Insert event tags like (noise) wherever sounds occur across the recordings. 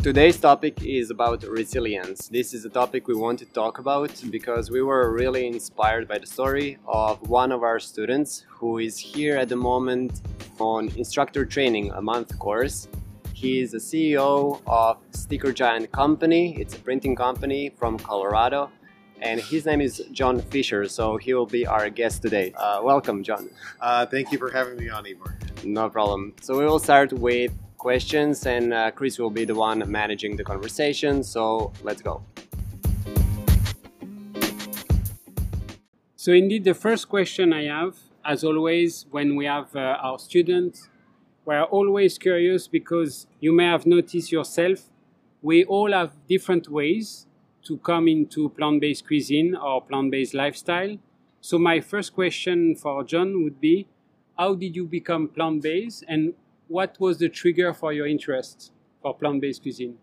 Today's topic is about resilience. This is a topic we want to talk about because we were really inspired by the story of one of our students who is here at the moment on instructor training, a month course. He is the CEO of Sticker Giant Company. It's a printing company from Colorado. And his name is John Fisher, so he will be our guest today. Uh, welcome, John. Uh, thank you for having me on, Igor. No problem. So we will start with questions, and uh, Chris will be the one managing the conversation. So let's go. So, indeed, the first question I have, as always, when we have uh, our students, we're always curious because you may have noticed yourself, we all have different ways to come into plant based cuisine or plant based lifestyle. So, my first question for John would be How did you become plant based and what was the trigger for your interest for plant-based cuisine?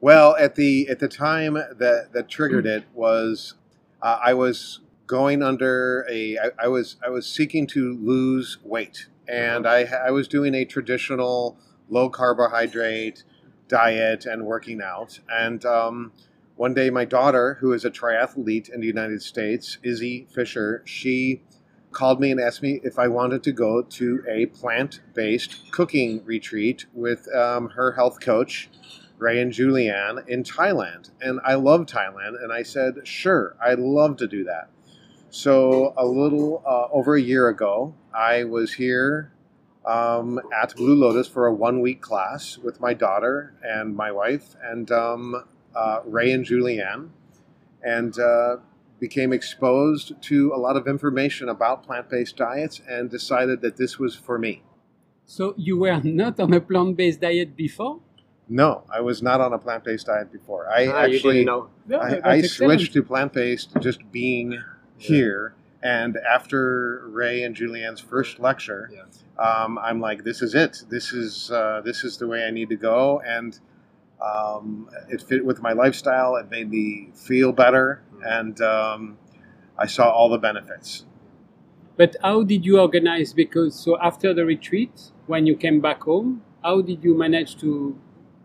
Well, at the at the time that that triggered it was uh, I was going under a I, I was I was seeking to lose weight, and I I was doing a traditional low carbohydrate diet and working out, and um, one day my daughter, who is a triathlete in the United States, Izzy Fisher, she called me and asked me if I wanted to go to a plant based cooking retreat with um, her health coach, Ray and Julianne, in Thailand. And I love Thailand. And I said, sure, I'd love to do that. So, a little uh, over a year ago, I was here um, at Blue Lotus for a one week class with my daughter and my wife and um, uh, Ray and Julianne. And uh, became exposed to a lot of information about plant based diets and decided that this was for me. So, you were not on a plant based diet before? No, I was not on a plant based diet before. I ah, actually know. I, I switched to plant based just being yeah. here. And after Ray and Julianne's first lecture, yeah. um, I'm like, this is it. This is uh, this is the way I need to go. And um, it fit with my lifestyle. It made me feel better, and um, I saw all the benefits. But how did you organize? Because so after the retreat, when you came back home, how did you manage to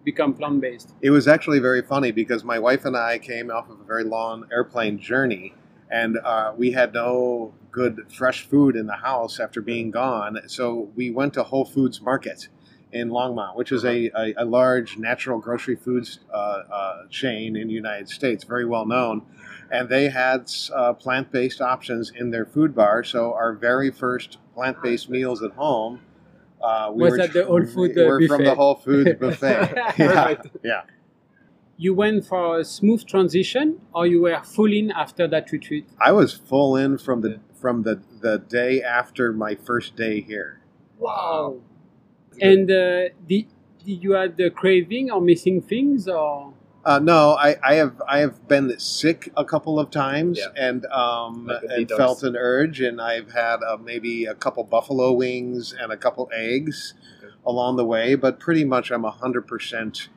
become plant based? It was actually very funny because my wife and I came off of a very long airplane journey, and uh, we had no good fresh food in the house after being gone. So we went to Whole Foods Market in Longmont, which is a, a, a large natural grocery foods uh, uh, chain in the United States, very well known. And they had uh, plant based options in their food bar. So our very first plant based meals at home. Uh, we was were, at the Whole Food we were from the Whole Foods (laughs) buffet. (laughs) yeah. yeah. You went for a smooth transition, or you were full in after that retreat? I was full in from the from the, the day after my first day here. Wow. And uh, did, did you have the craving or missing things or? Uh, no, I, I have I have been sick a couple of times yeah. and um, like and felt an urge, and I've had uh, maybe a couple buffalo wings and a couple eggs okay. along the way. But pretty much, I'm hundred percent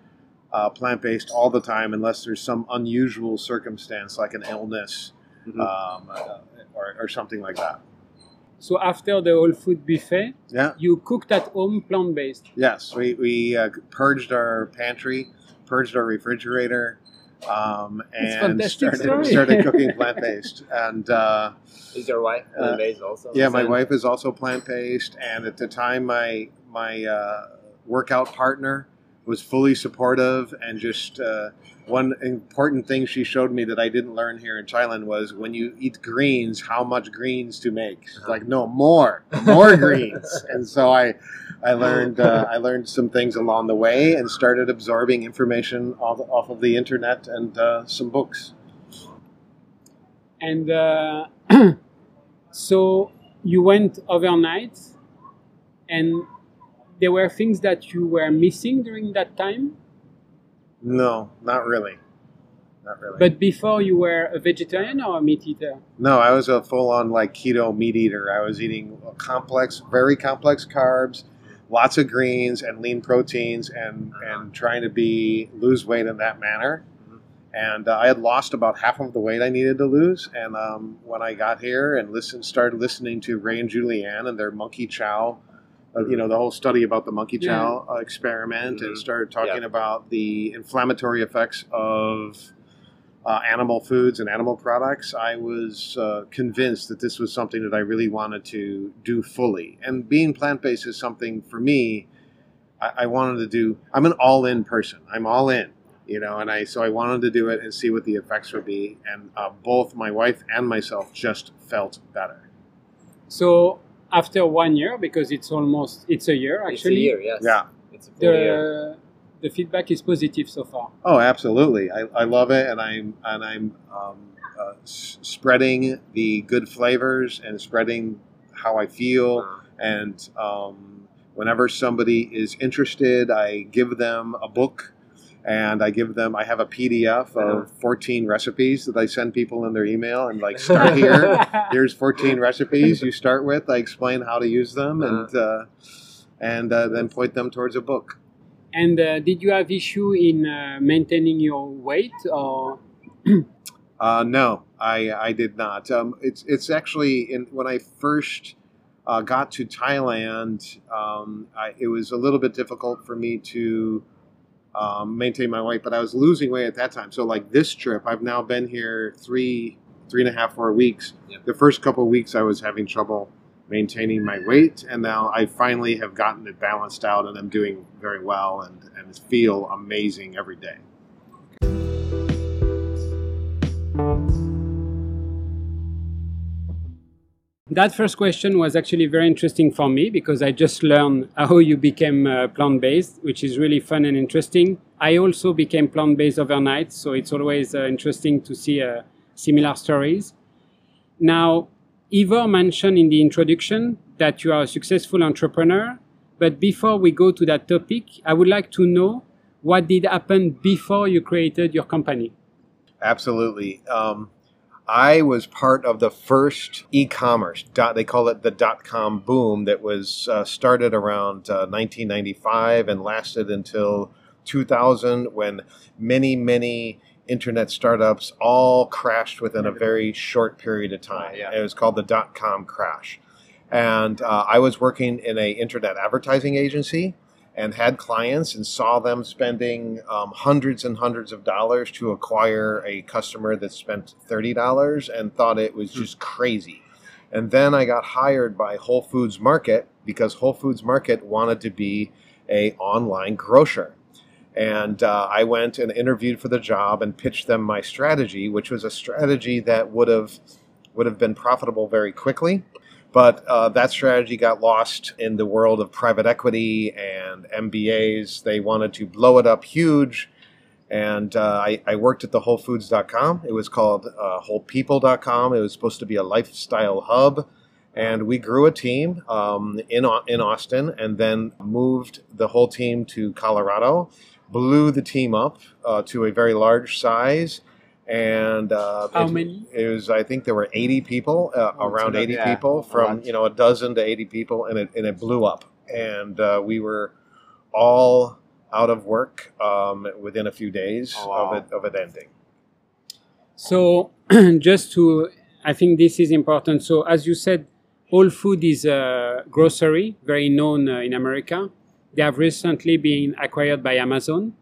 uh, plant based all the time, unless there's some unusual circumstance like an illness mm-hmm. um, uh, or, or something like that. So after the whole food buffet, yeah. you cooked at home plant based. Yes, we, we uh, purged our pantry, purged our refrigerator, um, and started, started (laughs) cooking plant based. And uh, is your wife uh, plant based also? Yeah, my wife is also plant based. And at the time, my my uh, workout partner was fully supportive and just uh, one important thing she showed me that I didn't learn here in Thailand was when you eat greens, how much greens to make. Like, no, more, more (laughs) greens. And so I, I learned, uh, I learned some things along the way and started absorbing information off, off of the internet and uh, some books. And uh, (clears throat) so you went overnight, and there were things that you were missing during that time no, not really. Not really. But before you were a vegetarian or a meat eater? No, I was a full on like keto meat eater. I was eating complex, very complex carbs, lots of greens and lean proteins and, and trying to be lose weight in that manner. And uh, I had lost about half of the weight I needed to lose. And um, when I got here and listened, started listening to Ray and Julianne and their monkey chow uh, you know, the whole study about the monkey Yeah. chow uh, experiment and Mhm. started talking about the inflammatory effects of uh, animal foods and animal products, I was uh, convinced that this was something that I really wanted to do fully. And being plant based is something for me. I, I wanted to do. I'm an all in person. I'm all in, you know, and I so I wanted to do it and see what the effects would be. And uh, both my wife and myself just felt better. So after one year, because it's almost it's a year actually. It's a actually. year, yes. Yeah. It's a full year. The the feedback is positive so far. Oh, absolutely. I, I love it, and I'm and I'm um, uh, s- spreading the good flavors and spreading how I feel. Uh, And um, whenever somebody is interested, I give them a book, and I give them. I have a PDF Uh-huh. of 14 recipes that I send people in their email, and like (laughs) start here. Here's 14 recipes you start with. I explain how to use them, and uh, and uh, then point them towards a book. And uh, did you have issue in uh, maintaining your weight or (clears throat) Uh, no, I, I did not. Um, it's it's actually in, when I first uh, got to Thailand, um, I, it was a little bit difficult for me to um, maintain my weight, but I was losing weight at that time. So like this trip, I've now been here three three and a half four weeks. Yep. The first couple of weeks, I was having trouble maintaining my weight, and now I finally have gotten it balanced out, and I'm doing very well, and and feel amazing every day. That first question was actually very interesting for me because I just learned how you became uh, plant based, which is really fun and interesting. I also became plant based overnight, so it's always uh, interesting to see uh, similar stories. Now, Ivor mentioned in the introduction that you are a successful entrepreneur, but before we go to that topic, I would like to know what did happen before you created your company. Absolutely. Um, I was part of the first e-commerce. Dot, they call it the dot-com boom that was uh, started around uh, 1995 and lasted until 2000, when many, many internet startups all crashed within a very short period of time. Yeah. It was called the dot-com crash, and uh, I was working in a internet advertising agency and had clients and saw them spending um, hundreds and hundreds of dollars to acquire a customer that spent $30 and thought it was just crazy. And then I got hired by Whole Foods Market because Whole Foods Market wanted to be a online grocer. And uh, I went and interviewed for the job and pitched them my strategy, which was a strategy that would have would have been profitable very quickly. But uh, that strategy got lost in the world of private equity and MBAs. They wanted to blow it up huge. And uh, I, I worked at the WholeFoods.com. It was called uh, WholePeople.com. It was supposed to be a lifestyle hub. And we grew a team um, in, in Austin and then moved the whole team to Colorado, blew the team up uh, to a very large size. And uh, How it- many? it was i think there were 80 people uh, Oh, around so 80 yeah, people from you know a dozen to 80 people and it, and it blew up and uh, we were all out of work um, within a few days Oh, wow. of it of it ending So, (clears throat) just to, I think this is important. So, as you said, Whole Food is a grocery, very known uh, in America. They have recently been acquired by Amazon.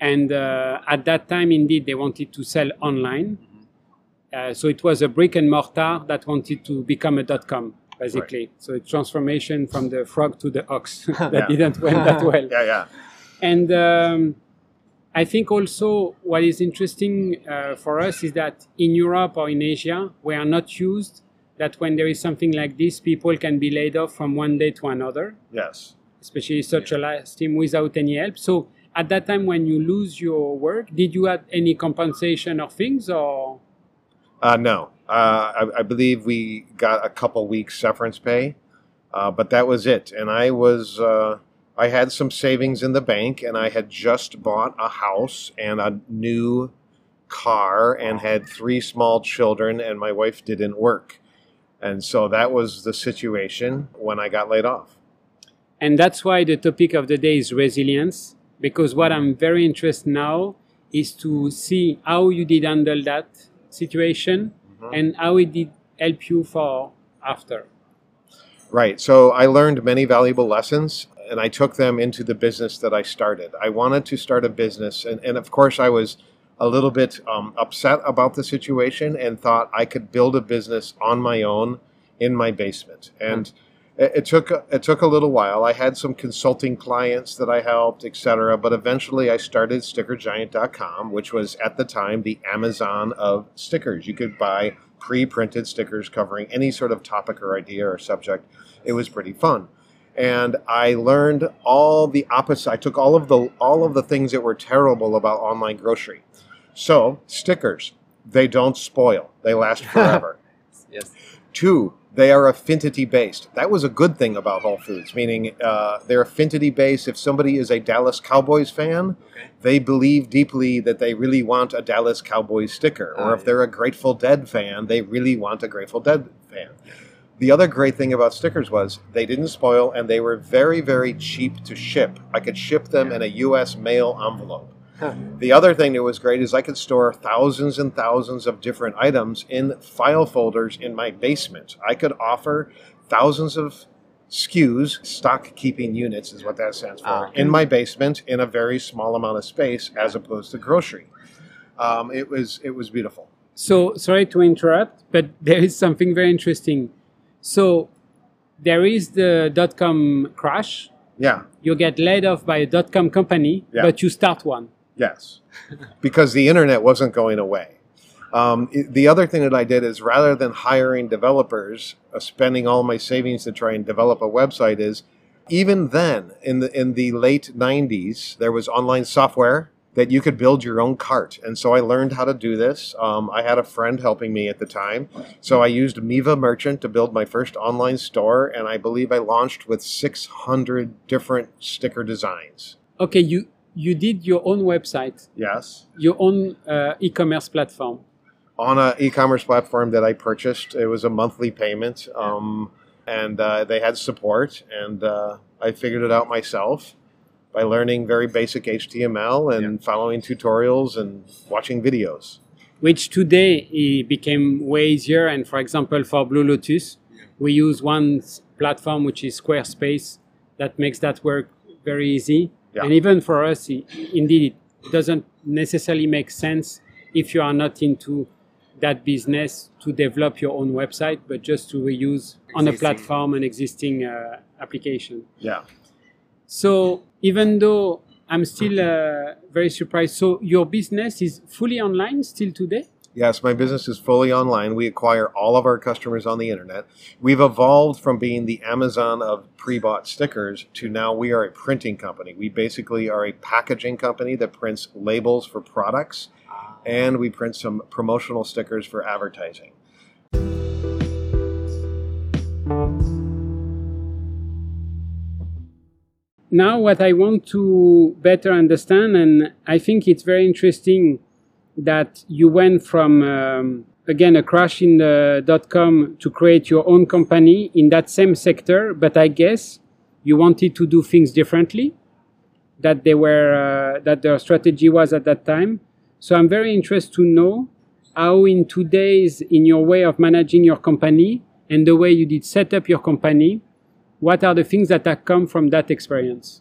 And uh, at that time, indeed, they wanted to sell online. Uh, so it was a brick and mortar that wanted to become a dot com, basically. So a transformation from the frog to the ox (laughs) that Yeah. didn't went that (laughs) well. yeah yeah And um, I think also what is interesting uh, for us is that in Europe or in Asia, we are not used that when there is something like this, people can be laid off from one day to another, yes especially such a large team without any help. So at that time, when you lose your work, did you have any compensation or things, or? Uh, no. Uh, I, I believe we got a couple weeks severance pay uh, but that was it. And i was uh, i had some savings in the bank and i had just bought a house and a new car and had three small children and my wife didn't work. And so that was the situation when i got laid off. And that's why the topic of the day is resilience, because what I'm very interested now is to see how you did handle that situation Mhm. and how it did help you for after. Right. So I learned many valuable lessons and I took them into the business that I started. I wanted to start a business, and, and of course, I was a little bit um, upset about the situation and thought I could build a business on my own in my basement. And mm-hmm. It, it, took it took a little while. I had some consulting clients that I helped, etc. But eventually, I started StickerGiant.com, which was at the time the Amazon of stickers. You could buy pre-printed stickers covering any sort of topic or idea or subject. It was pretty fun and I learned all the opposite. I took all of the all of the things that were terrible about online grocery. So stickers, they don't spoil; they last (laughs) forever. yes. Two, they are affinity based. That was a good thing about Whole Foods, meaning uh, they're affinity based. If somebody is a Dallas Cowboys fan, okay. they believe deeply that they really want a Dallas Cowboys sticker. Or if they're a Grateful Dead fan, they really want a Grateful Dead fan. The other great thing about stickers was they didn't spoil and they were very, very cheap to ship. I could ship them in a U.S. mail envelope. The other thing that was great is I could store thousands and thousands of different items in file folders in my basement. I could offer thousands of SKUs, stock keeping units is what that stands for, ah. in my basement in a very small amount of space as opposed to grocery. Um, it was it was beautiful. So sorry to interrupt, but (laughs) there is something very interesting so there is the dot com crash. Yeah. You get laid off by a dot com company, yeah. but you start one. Yes. because the internet wasn't going away. Um, the other thing that I did is rather than hiring developers, uh, spending all my savings to try and develop a website, is even then in the in the late '90s there was online software that you could build your own cart. And so I learned how to do this. Um, I had a friend helping me at the time. So I used Miva Merchant to build my first online store. And I believe I launched with 600 different sticker designs. Okay, you, you did your own website. Yes. Your own uh, e commerce platform. On an e commerce platform that I purchased. It was a monthly payment. Um, and uh, they had support. And uh, I figured it out myself by learning very basic HTML and yeah. following tutorials and watching videos. Which today it became way easier. And for example, for Blue Lotus, we use one platform which is Squarespace that makes that work very easy. Yeah. And even for us, indeed, it doesn't necessarily make sense if you are not into that business to develop your own website, but just to reuse existing. on a platform an existing uh, application. Yeah. So even though I'm still uh, very surprised, so your business is fully online still today? Yes, my business is fully online. We acquire all of our customers on the internet. We've evolved from being the Amazon of pre bought stickers to now we are a printing company. We basically are a packaging company that prints labels for products and we print some promotional stickers for advertising. now what I want to better understand, and I think it's very interesting that you went from um, again a crash in the dot com to create your own company in that same sector, but I guess you wanted to do things differently. That they were uh, that their strategy was at that time. So I'm very interested to know how in today's in your way of managing your company and the way you did set up your company what are the things that have come from that experience?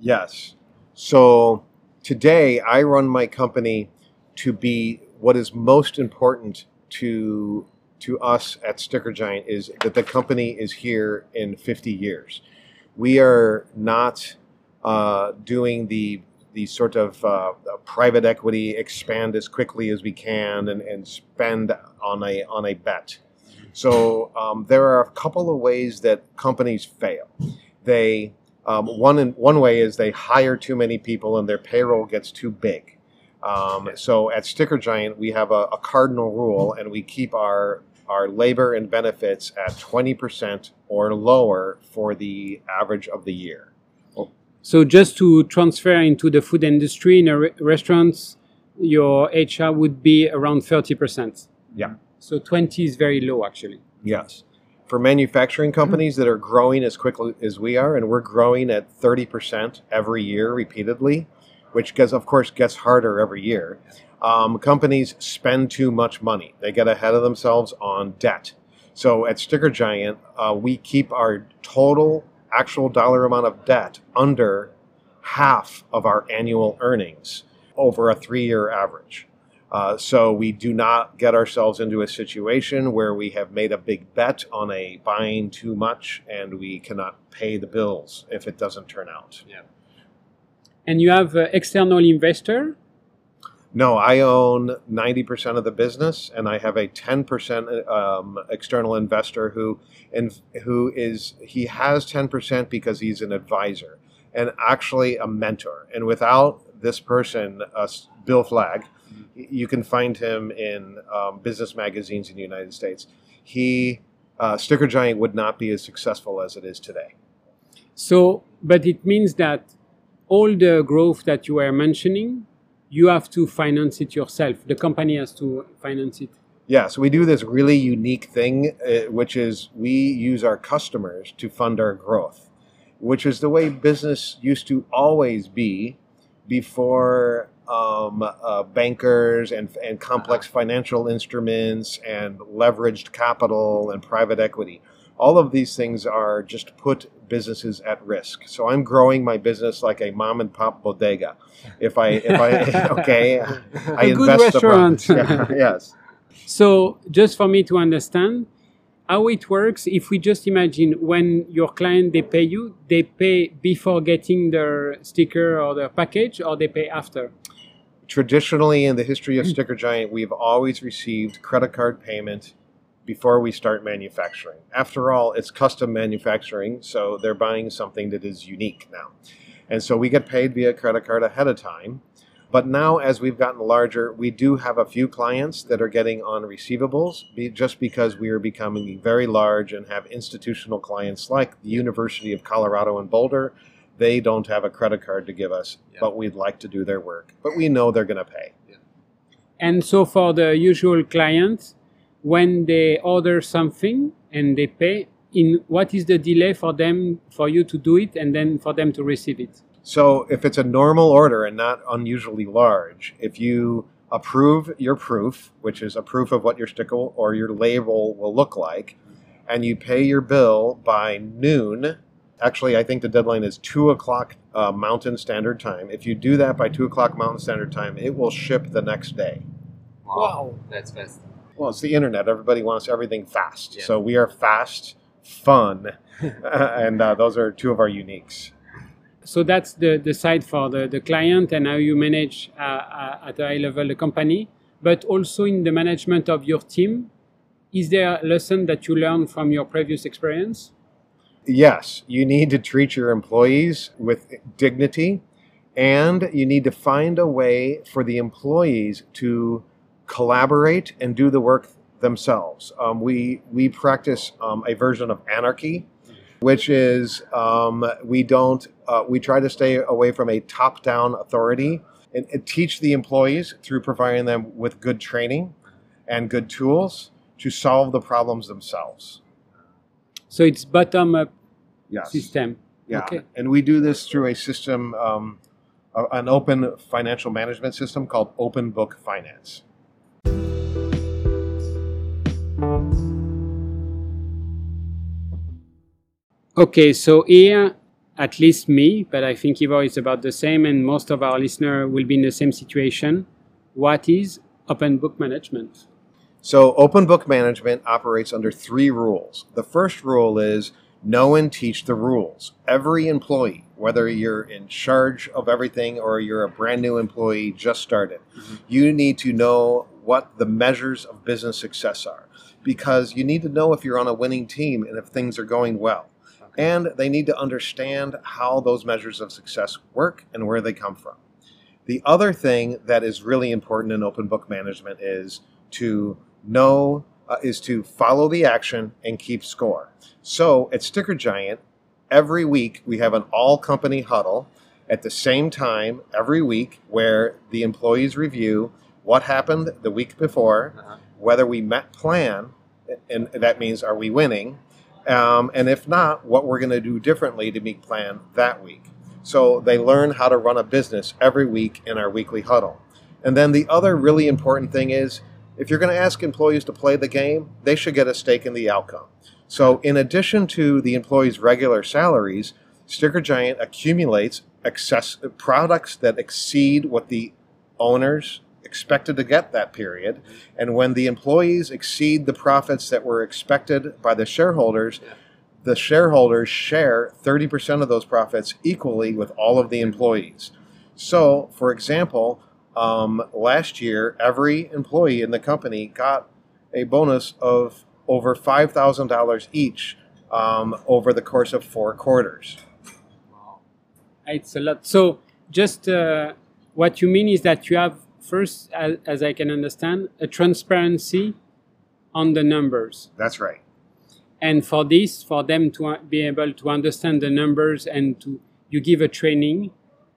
Yes. So today I run my company to be what is most important to to us at Sticker Giant is that the company is here in 50 years. We are not uh, doing the the sort of uh, private equity expand as quickly as we can and, and spend on a on a bet. So um, there are a couple of ways that companies fail. They um, one in, one way is they hire too many people and their payroll gets too big. Um, so at Sticker Giant, we have a, a, cardinal rule, and we keep our our labor and benefits at twenty percent or lower for the average of the year. So just to transfer into the food industry in a re- restaurants, your HR would be around thirty percent. Yeah. So 20 is very low, actually. Yes. For manufacturing companies that are growing as quickly as we are, and we're growing at 30% every year repeatedly, which gets, of course gets harder every year. Um, companies spend too much money. They get ahead of themselves on debt. So at Sticker Giant, uh, we keep our total actual dollar amount of debt under half of our annual earnings over a three year average. Uh, so we do not get ourselves into a situation where we have made a big bet on a buying too much and we cannot pay the bills if it doesn't turn out. Yeah. And you have uh, external investor. No, I own 90% of the business and I have a 10% um, external investor who and who is he has 10% because he's an advisor and actually a mentor. And without this person, uh, Bill Flagg, you can find him in um, business magazines in the United States. He uh, Sticker Giant would not be as successful as it is today. So, but it means that all the growth that you were mentioning, you have to finance it yourself. The company has to finance it. Yeah, so we do this really unique thing, uh, which is we use our customers to fund our growth, which is the way business used to always be before um, uh, bankers and, and complex financial instruments and leveraged capital and private equity. All of these things are just put businesses at risk. So I'm growing my business like a mom and pop bodega. If I, if I, (laughs) okay, I A good invest the restaurant. Yeah, (laughs) yes. So, just for me to understand how it works, if we just imagine when your client they pay you, they pay before getting their sticker or their package, or they pay after. traditionally in the history of mm. Sticker Giant, we've always received credit card payment before we start manufacturing. After all, it's custom manufacturing, so they're buying something that is unique now. And so we get paid via credit card ahead of time. But now, as we've gotten larger, we do have a few clients that are getting on receivables be, just because we are becoming very large and have institutional clients like the University of Colorado in Boulder. They don't have a credit card to give us, Yeah. but we'd like to do their work. But we know they're going to pay. And so, for the usual client, when they order something and they pay, in what is the delay for them for you to do it and then for them to receive it? So if it's a normal order and not unusually large, if you approve your proof, which is a proof of what your sticker or your label will look like, and you pay your bill by noon, actually, I think the deadline is 2 o'clock uh, Mountain Standard Time. If you do that by 2 o'clock Mountain Standard Time, it will ship the next day. Wow. That's fast. Well, it's the internet. Everybody wants everything fast. Yeah. So we are fast, fun, (laughs) (laughs) and uh, those are two of our uniques. So that's the, the side for the, the client and how you manage uh, uh, at a high level the company, but also in the management of your team. Is there a lesson that you learned from your previous experience? Yes, you need to treat your employees with dignity and you need to find a way for the employees to collaborate and do the work themselves. Um, we, we practice um, a version of anarchy, which is um, we don't, uh, we try to stay away from a top down authority and, and teach the employees through providing them with good training and good tools to solve the problems themselves. So it's bottom up Yes. system. Yeah, Okay. and we do this through a system, um, an open financial management system called Open Book Finance. Okay, so here, at least me, but I think Ivo is about the same, and most of our listener will be in the same situation. What is open book management? So, Open Book Management operates under three rules. The first rule is know and teach the rules. Every employee, whether you're in charge of everything or you're a brand new employee just started, mm-hmm. you need to know what the measures of business success are because you need to know if you're on a winning team and if things are going well. And they need to understand how those measures of success work and where they come from. The other thing that is really important in open book management is to know, uh, is to follow the action and keep score. So at Sticker Giant, every week we have an all company huddle at the same time every week where the employees review what happened the week before, Uh-huh. whether we met plan, and that means are we winning, um, and if not, what we're going to do differently to meet plan that week. So they learn how to run a business every week in our weekly huddle. And then the other really important thing is if you're going to ask employees to play the game, they should get a stake in the outcome. So, in addition to the employees' regular salaries, Sticker Giant accumulates excess products that exceed what the owners expected to get that period. And when the employees exceed the profits that were expected by the shareholders, the shareholders share 30% of those profits equally with all of the employees. So, for example, um, last year, every employee in the company got a bonus of over $5,000 each um, over the course of four quarters. Wow. It's a lot. So, just uh, what you mean is that you have, first, as, as I can understand, a transparency on the numbers. That's right. And for this, for them to be able to understand the numbers and to you give a training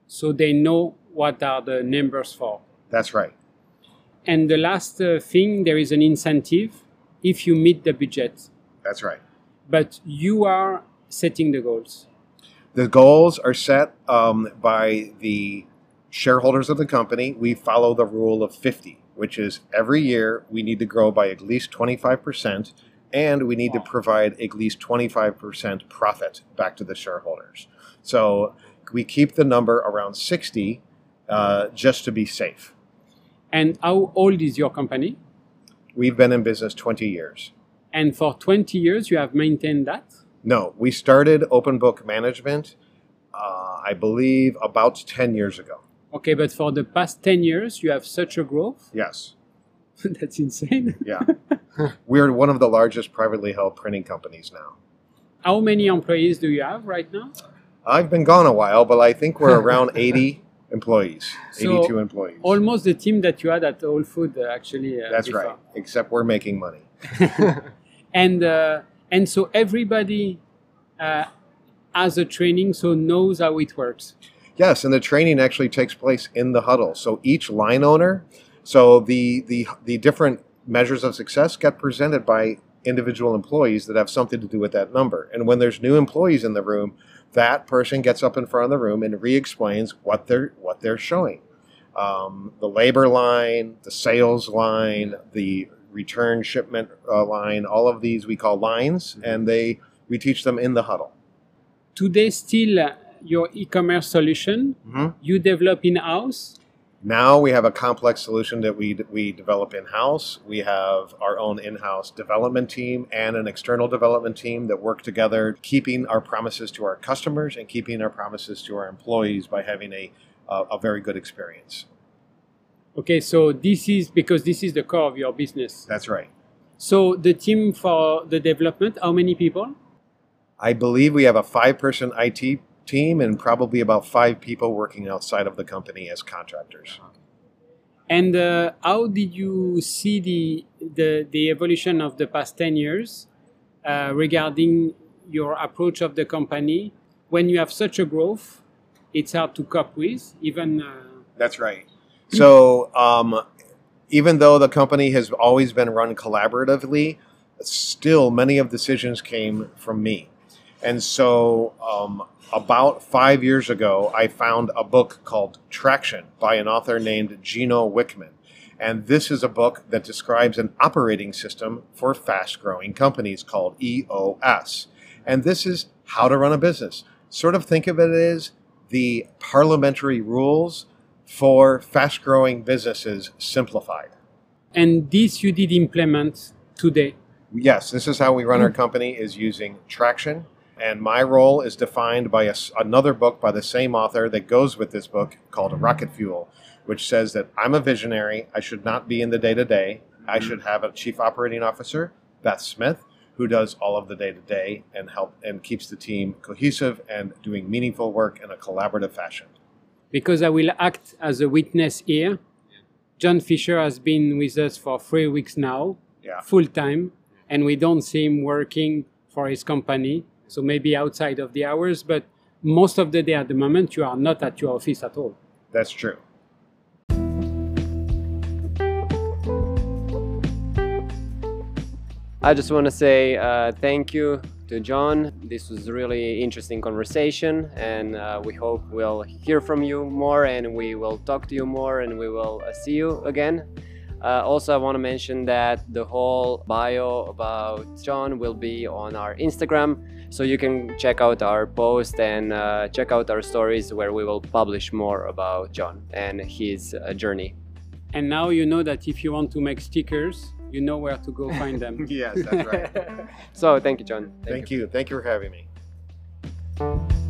so they know what are the numbers for. That's right. And the last uh, thing, there is an incentive if you meet the budget. That's right. But you are setting the goals. The goals are set um, by the shareholders of the company. We follow the rule of 50, which is every year we need to grow by at least 25% and we need to provide at least 25% profit back to the shareholders. So we keep the number around 60 uh, just to be safe. And how old is your company? We've been in business 20 years. And for 20 years, you have maintained that? No, we started Open Book Management, uh, I believe, about 10 years ago. Okay, but for the past 10 years, you have such a growth? Yes. (laughs) That's insane. yeah. (laughs) We're one of the largest privately held printing companies now. How many employees do you have right now? I've been gone a while, but I think we're around (laughs) 80 employees, so 82 employees. Almost the team that you had at Whole Food, uh, actually. Uh, That's before. right, except we're making money. and uh, and so everybody uh, has a training, so knows how it works. Yes, and the training actually takes place in the huddle. So each line owner, so the the the different measures of success get presented by individual employees that have something to do with that number. And when there's new employees in the room, that person gets up in front of the room and re-explains what they're what they're showing. Um, the labor line, the sales line, the return shipment uh, line, all of these we call lines, mm-hmm. and they we teach them in the huddle. Today, still uh, your e-commerce solution mm-hmm. you develop in house now we have a complex solution that we, we develop in house. We have our own in house development team and an external development team that work together, keeping our promises to our customers and keeping our promises to our employees by having a, a, a very good experience. Okay, so this is because this is the core of your business. That's right. So the team for the development, how many people? I believe we have a five person IT team and probably about five people working outside of the company as contractors. And uh, how did you see the, the, the evolution of the past 10 years uh, regarding your approach of the company? When you have such a growth, it's hard to cope with, even. Uh... That's right. So, um, even though the company has always been run collaboratively, still many of the decisions came from me. And so, um, about five years ago, I found a book called Traction by an author named Gino Wickman. And this is a book that describes an operating system for fast growing companies called EOS. And this is how to run a business. Sort of think of it as the parliamentary rules for fast growing businesses simplified. And this you did implement today? Yes, this is how we run our mm. company is using Traction and my role is defined by a, another book by the same author that goes with this book called Rocket Fuel, which says that I'm a visionary. I should not be in the day to day. I mm-hmm. should have a chief operating officer, Beth Smith, who does all of the day to day and help and keeps the team cohesive and doing meaningful work in a collaborative fashion. Because I will act as a witness here. John Fisher has been with us for three weeks now, yeah. full time, and we don't see him working for his company so maybe outside of the hours, but most of the day at the moment you are not at your office at all. That's true. I just want to say uh, thank you to John. This was a really interesting conversation, and uh, we hope we'll hear from you more and we will talk to you more and we will uh, see you again. Uh, also, I want to mention that the whole bio about John will be on our Instagram, so you can check out our post and uh, check out our stories where we will publish more about John and his uh, journey. And now you know that if you want to make stickers, you know where to go find them. (laughs) yes, that's right. (laughs) so, thank you, John. Thank you. Thank you for having me.